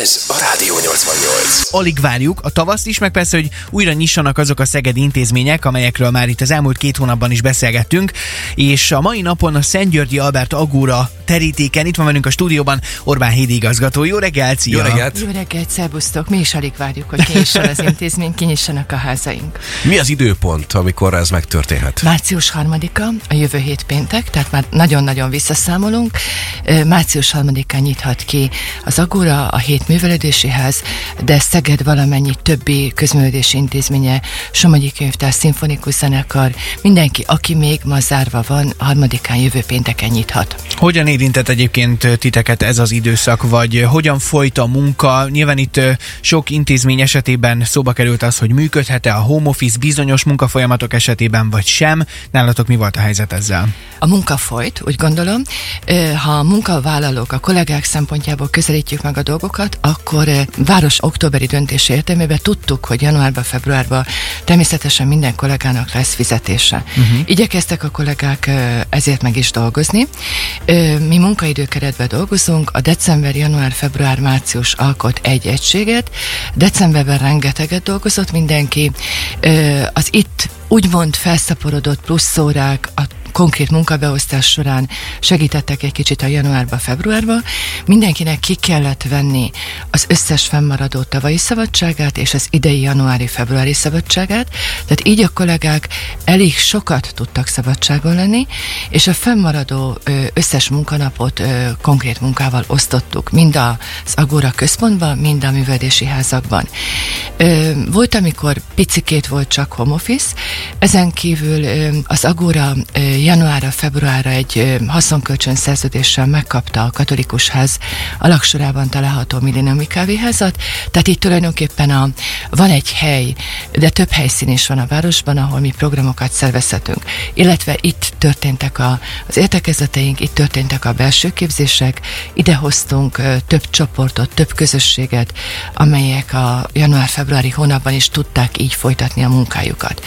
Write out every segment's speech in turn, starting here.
Ez a Rádió 88. Alig várjuk a tavaszt is, meg persze, hogy újra nyissanak azok a szegedi intézmények, amelyekről már itt az elmúlt két hónapban is beszélgettünk, és a mai napon a Szent Györgyi Albert Agóra terítéken itt van velünk a stúdióban Orbán Hédi igazgató. Jó reggelt, szia! Jó reggelt! Jó reggelt, szervusztok! Mi is alig várjuk, hogy kinyisson az intézmény, kinyissanak a házaink. Mi az időpont, amikor ez megtörténhet? Március 3-a, a jövő hét péntek, tehát már nagyon-nagyon visszaszámolunk. Március 3-án nyithat ki az Agora, a hét művelődési ház, de Szeged valamennyi többi közművelődési intézménye, Somogyi Könyvtár, Szimfonikus Zenekar, mindenki, aki még ma zárva van, harmadikán jövő pénteken nyithat. Hogyan érintett egyébként titeket ez az időszak, vagy hogyan folyt a munka? Nyilván itt sok intézmény esetében szóba került az, hogy működhet-e a home office bizonyos munkafolyamatok esetében, vagy sem. Nálatok mi volt a helyzet ezzel? A munka folyt, úgy gondolom. Ha a munkavállalók, a kollégák szempontjából közelítjük meg a dolgokat, akkor ö, város októberi döntése értelmében tudtuk, hogy januárban, februárban természetesen minden kollégának lesz fizetése. Uh-huh. Igyekeztek a kollégák ö, ezért meg is dolgozni. Ö, Mi munkaidőkeretben dolgozunk, a december, január, február, március alkot egy egységet. Decemberben rengeteget dolgozott mindenki. Az itt úgymond felszaporodott plusz órák, a konkrét munkabeosztás során segítettek egy kicsit a januárba, februárba. Mindenkinek ki kellett venni az összes fennmaradó tavalyi szabadságát és az idei januári-februári szabadságát, tehát így a kollégák elég sokat tudtak szabadságon lenni, és a fennmaradó összes munkanapot konkrét munkával osztottuk, mind az Agora központban, mind a művelési házakban. Volt, amikor picikét volt csak home office, ezen kívül az Agora januárra, februárra egy haszonkölcsön szerződéssel megkapta a katolikus ház a laksorában található millenniumi kávéházat, tehát itt tulajdonképpen a, van egy hely, de több helyszín is van a városban, ahol mi programokat szervezhetünk, illetve itt történtek a, az értekezleteink, itt történtek a belső képzések, ide hoztunk több csoportot, több közösséget, amelyek a január-februári hónapban is tudták így folytatni a munkájukat.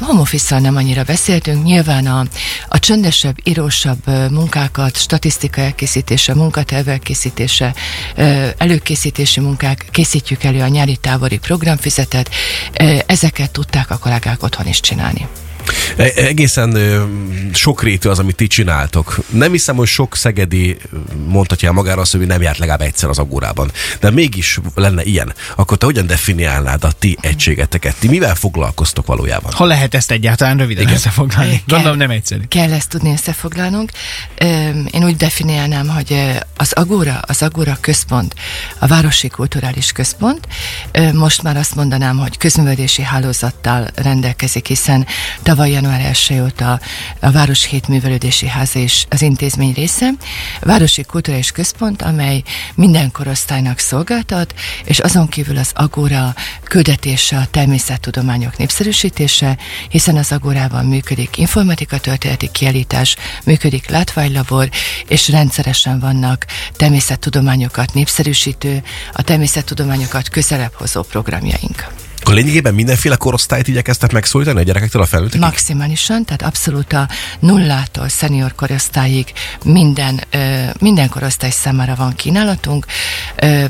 Home nem annyira beszéltünk, nyilván a, a csöndesebb, írósabb munkákat, statisztika elkészítése, munkaterv elkészítése, előkészítési munkák, készítjük elő a nyári távoli programfüzetet, ö, ezeket tudták a kollégák otthon is csinálni. E- Egészen sokrétű az, amit ti csináltok. Nem hiszem, hogy sok szegedi mondhatja el magára azt, hogy nem járt legalább egyszer az agórában. De mégis lenne ilyen. Akkor te hogyan definiálnád a ti egységeteket? Ti mivel foglalkoztok valójában? Ha lehet ezt egyáltalán röviden összefoglalni? Kell. Gondolom nem egyszerű. Kell ezt tudni összefoglalnunk. Én úgy definiálnám, hogy az Agora, az Agora központ, a Városi Kulturális Központ, most már azt mondanám, hogy közművelési hálózattal rendelkezik, hiszen tavaly január 1 óta a Város Hét Művelődési Háza is az intézmény része. Városi Kulturális Központ, amely minden korosztálynak szolgáltat, és azon kívül az Agora küldetése a természettudományok népszerűsítése, hiszen az Agorában működik informatika történeti kiállítás, működik látványlabor, és rendszeresen vannak természettudományokat népszerűsítő, a természettudományokat közelebb hozó programjaink. Akkor lényegében mindenféle korosztályt igyekeztek megszólítani a gyerekektől a felnőttekig? Maximálisan, tehát abszolút a nullától szenior korosztályig minden, ö, minden korosztály számára van kínálatunk. Ö,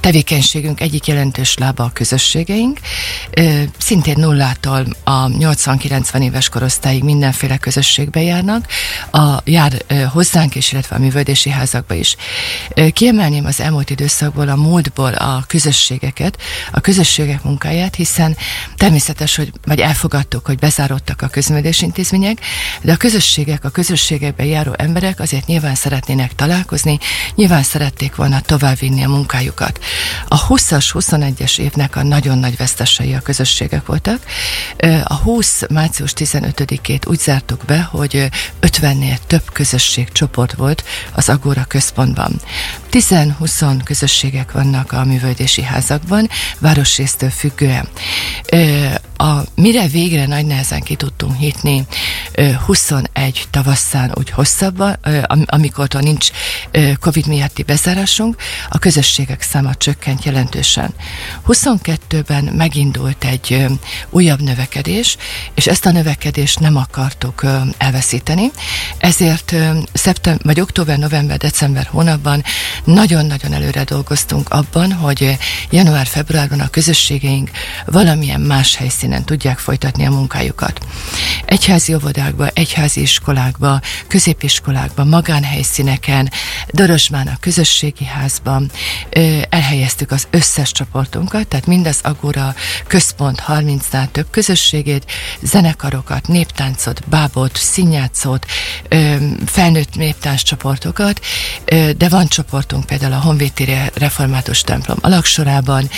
tevékenységünk egyik jelentős lába a közösségeink. Szintén nullától a 80-90 éves korosztályig mindenféle közösségbe járnak, a, jár hozzánk is, illetve a művődési házakba is. Kiemelném az elmúlt időszakból, a múltból a közösségeket, a közösségek munkáját, hiszen természetes, hogy vagy elfogadtuk, hogy bezárodtak a közművelési intézmények, de a közösségek, a közösségekben járó emberek azért nyilván szeretnének találkozni, nyilván szerették volna továbbvinni a munkájukat. A 20-as, 21-es évnek a nagyon nagy vesztesei a közösségek voltak. A 20. március 15-ét úgy zártuk be, hogy 50-nél több közösség csoport volt az Agora központban. 10-20 közösségek vannak a művődési házakban, városrésztől függően. A, mire végre nagy nehezen ki tudtunk hitni, 21 tavasszán úgy hosszabban, amikor nincs Covid miatti bezárásunk, a közösségek száma csökkent jelentősen. 22-ben megindult egy újabb növekedés, és ezt a növekedést nem akartuk elveszíteni, ezért szeptember, vagy október, november, december hónapban nagyon-nagyon előre dolgoztunk abban, hogy január-februárban a közösségeink valamilyen más helyszínen tudják folytatni a munkájukat. Egyházi óvodákba, egyházi iskolákba, középiskolákba, magánhelyszíneken, Dorosmán a közösségi házban elhelyeztük az összes csoportunkat, tehát mind az Agora központ 30-nál több közösségét, zenekarokat, néptáncot, bábot, színjátszót, felnőtt néptánc csoportokat, de van csoportunk például a Honvédtéri Református templom alaksorában,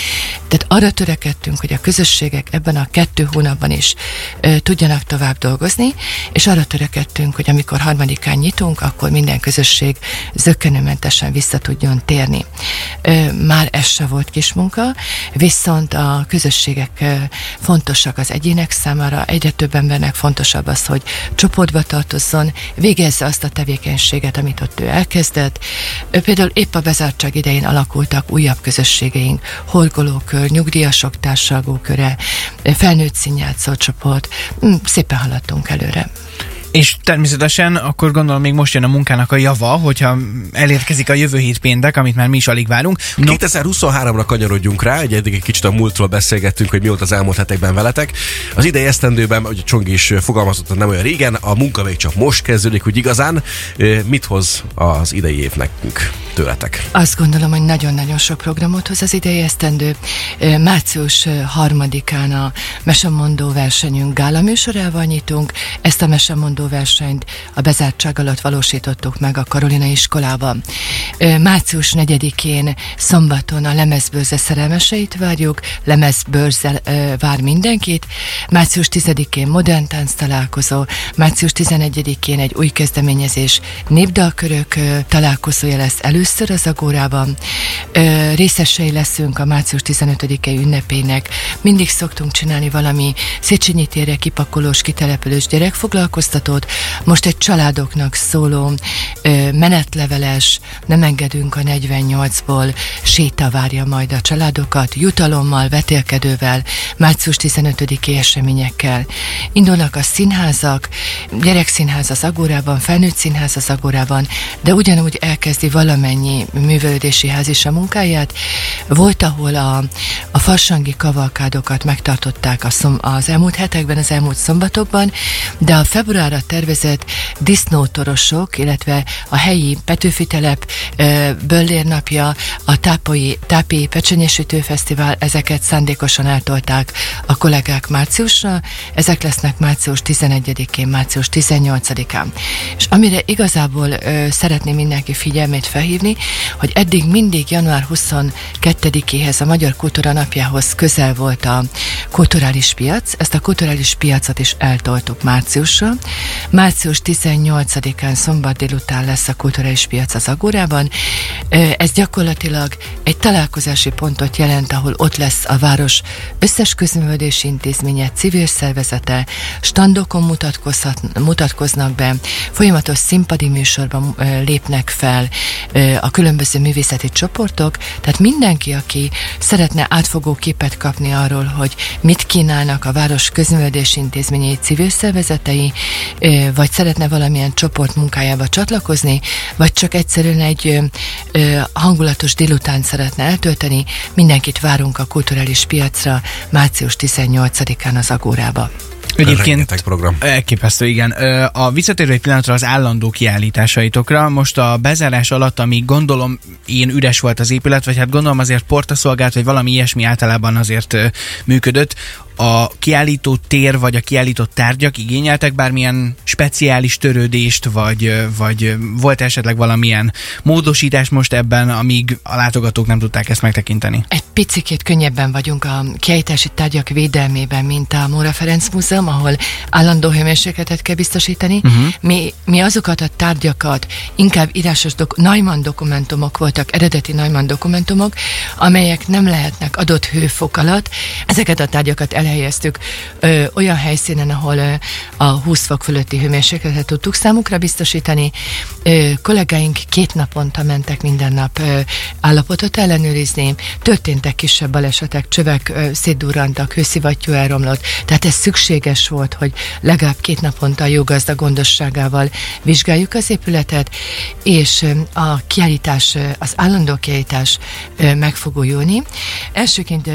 tehát arra törekedtünk, hogy a közösségek ebben a kettő hónapban is tudjanak tovább dolgozni, és arra törekedtünk, hogy amikor harmadikán nyitunk, akkor minden közösség zökkenőmentesen vissza tudjon térni. Már ez se volt kis munka, viszont a közösségek fontosak az egyének számára, egyre több embernek fontosabb az, hogy csoportba tartozzon, végezze azt a tevékenységet, amit ott ő elkezdett. Például épp a bezártság idején alakultak újabb közösségeink, horgolókör, nyugdíjasok társalgóköre, felnőtt színjátszó csoport, hm, szépen haladtunk előre. És természetesen akkor gondolom még most jön a munkának a java, hogyha elérkezik a jövő hét péntek, amit már mi is alig várunk. No. 2023-ra kanyarodjunk rá, egy eddig egy kicsit a múltról beszélgettünk, hogy mi volt az elmúlt hetekben veletek. Az idei esztendőben, hogy Csongi is fogalmazott nem olyan régen, a munka még csak most kezdődik, hogy igazán mit hoz az idei év nekünk tőletek? Azt gondolom, hogy nagyon-nagyon sok programot hoz az idei esztendő. Március harmadikán a mesemondó versenyünk gála műsorával nyitunk. Ezt a mesemondó versenyt a bezártság alatt valósítottuk meg a Karolina iskolában. Március 4-én szombaton a lemezbőrze szerelmeseit várjuk, lemezbőrze vár mindenkit. Március 10-én modern tánc találkozó, március 11-én egy új kezdeményezés népdalkörök találkozója lesz először az Agórában. Részesei leszünk a március 15-i ünnepének. Mindig szoktunk csinálni valami Széchenyi térre kipakolós, kitelepülős gyerekfoglalkoztató, javaslatot. Most egy családoknak szóló ö, menetleveles, nem engedünk a 48-ból, séta várja majd a családokat, jutalommal, vetélkedővel, március 15-i eseményekkel. Indulnak a színházak, gyerekszínház az Agórában, felnőtt színház az Agórában, de ugyanúgy elkezdi valamennyi művelődési ház is a munkáját. Volt, ahol a, a farsangi kavalkádokat megtartották a szom, az elmúlt hetekben, az elmúlt szombatokban, de a februárra tervezett disznótorosok, illetve a helyi Petőfi telep Böllérnapja, a tápai, Tápi Pecsenyesütő Fesztivál, ezeket szándékosan eltolták a kollégák márciusra, ezek lesznek március 11-én, március 18-án. És amire igazából ö, szeretném mindenki figyelmét felhívni, hogy eddig mindig január 22-éhez, a Magyar Kultúra Napjához közel volt a kulturális piac, ezt a kulturális piacot is eltoltuk márciusra, Március 18-án szombat délután lesz a kulturális piac az Agórában. Ez gyakorlatilag egy találkozási pontot jelent, ahol ott lesz a város összes közművődési intézménye, civil szervezete, standokon mutatkoznak be, folyamatos színpadi műsorban lépnek fel a különböző művészeti csoportok, tehát mindenki, aki szeretne átfogó képet kapni arról, hogy mit kínálnak a város közművődési intézményei civil szervezetei, vagy szeretne valamilyen csoport munkájába csatlakozni, vagy csak egyszerűen egy hangulatos délután szeretne eltölteni, mindenkit várunk a kulturális piacra március 18-án az Agórába. Egyébként program. elképesztő, igen. A visszatérő egy pillanatra az állandó kiállításaitokra. Most a bezárás alatt, amíg gondolom én üres volt az épület, vagy hát gondolom azért portaszolgált, vagy valami ilyesmi általában azért működött, a kiállító tér vagy a kiállított tárgyak igényeltek bármilyen speciális törődést, vagy, vagy volt esetleg valamilyen módosítás most ebben, amíg a látogatók nem tudták ezt megtekinteni? Egy picit könnyebben vagyunk a kiállítási tárgyak védelmében, mint a Móra Ferenc Múzeum, ahol állandó hőmérsékletet kell biztosítani. Uh-huh. Mi, mi azokat a tárgyakat, inkább írásos dok- Neumann dokumentumok voltak, eredeti Neumann dokumentumok, amelyek nem lehetnek adott hőfok alatt. Ezeket a tárgyakat elhelyeztük ö, olyan helyszínen, ahol ö, a 20 fok fölötti hőmérsékletet tudtuk számukra biztosítani. Ö, kollégáink két naponta mentek minden nap ö, állapotot ellenőrizni. Történtek kisebb balesetek, csövek ö, szétdurrantak, hőszivattyú elromlott. Tehát ez szükséges volt, hogy legalább két naponta a jó gazda gondosságával vizsgáljuk az épületet, és a kiállítás, az állandó kiállítás meg fog újulni. Elsőként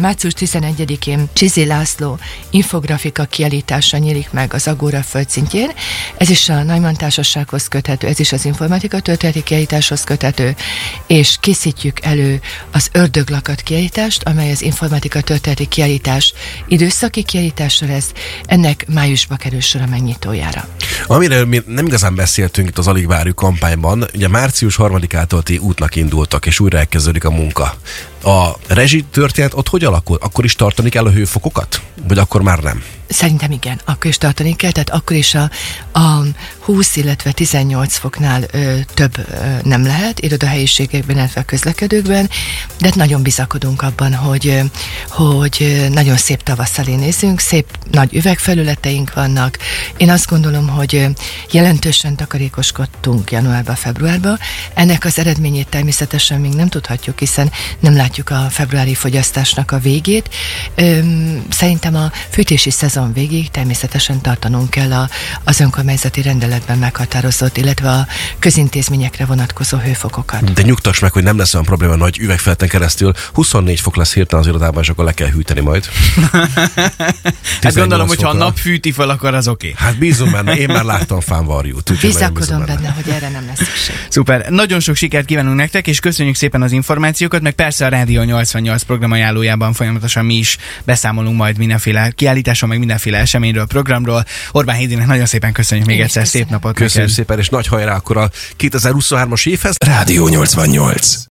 március 11-én Csizi László infografika kiállítása nyílik meg az Agóra földszintjén. Ez is a Neumann Társasághoz köthető, ez is az informatika történeti kiállításhoz köthető, és készítjük elő az ördöglakat kiállítást, amely az informatika történeti kiállítás időszaki kiállítása lesz. Ennek májusba kerül sor a megnyitójára. Amiről mi nem igazán beszéltünk itt az Alig Várjuk kampányban, ugye március 3-ától ti útnak indultak, és újra elkezdődik a munka. A rezsi történet ott hogy alakul? Akkor is tartani kell a hőfokokat? Vagy akkor már nem? Szerintem igen, akkor is tartani kell, tehát akkor is a, a 20, illetve 18 foknál ö, több ö, nem lehet irodahelyiségekben, illetve közlekedőkben, de hát nagyon bizakodunk abban, hogy, ö, hogy ö, nagyon szép tavasszal nézünk, szép nagy üvegfelületeink vannak. Én azt gondolom, hogy ö, jelentősen takarékoskodtunk januárba, februárba. Ennek az eredményét természetesen még nem tudhatjuk, hiszen nem látjuk a februári fogyasztásnak a végét. Öm, Szerintem a fűtési szezon végig természetesen tartanunk kell a, az önkormányzati rendeletben meghatározott, illetve a közintézményekre vonatkozó hőfokokat. De nyugtass meg, hogy nem lesz olyan probléma nagy üvegfelten keresztül. 24 fok lesz hirtelen az irodában, és akkor le kell hűteni majd. Hát gondolom, hogy ha a nap fűti fel, akkor az oké. Okay. Hát bízom benne, én már láttam fánvarjút. Bizakodom benne, hogy erre nem lesz szükség. Szuper. Nagyon sok sikert kívánunk nektek, és köszönjük szépen az információkat, meg persze a Rádió 88 programajánlójában folyamatosan mi is beszámolunk majd mindenféle kiállításon, meg mindenféle eseményről, programról. Orbán Hédinek nagyon szépen köszönjük még Én is egyszer, szép köszönöm. napot Köszönjük neked. szépen, és nagy hajrá akkor a 2023-as évhez. Rádió 88.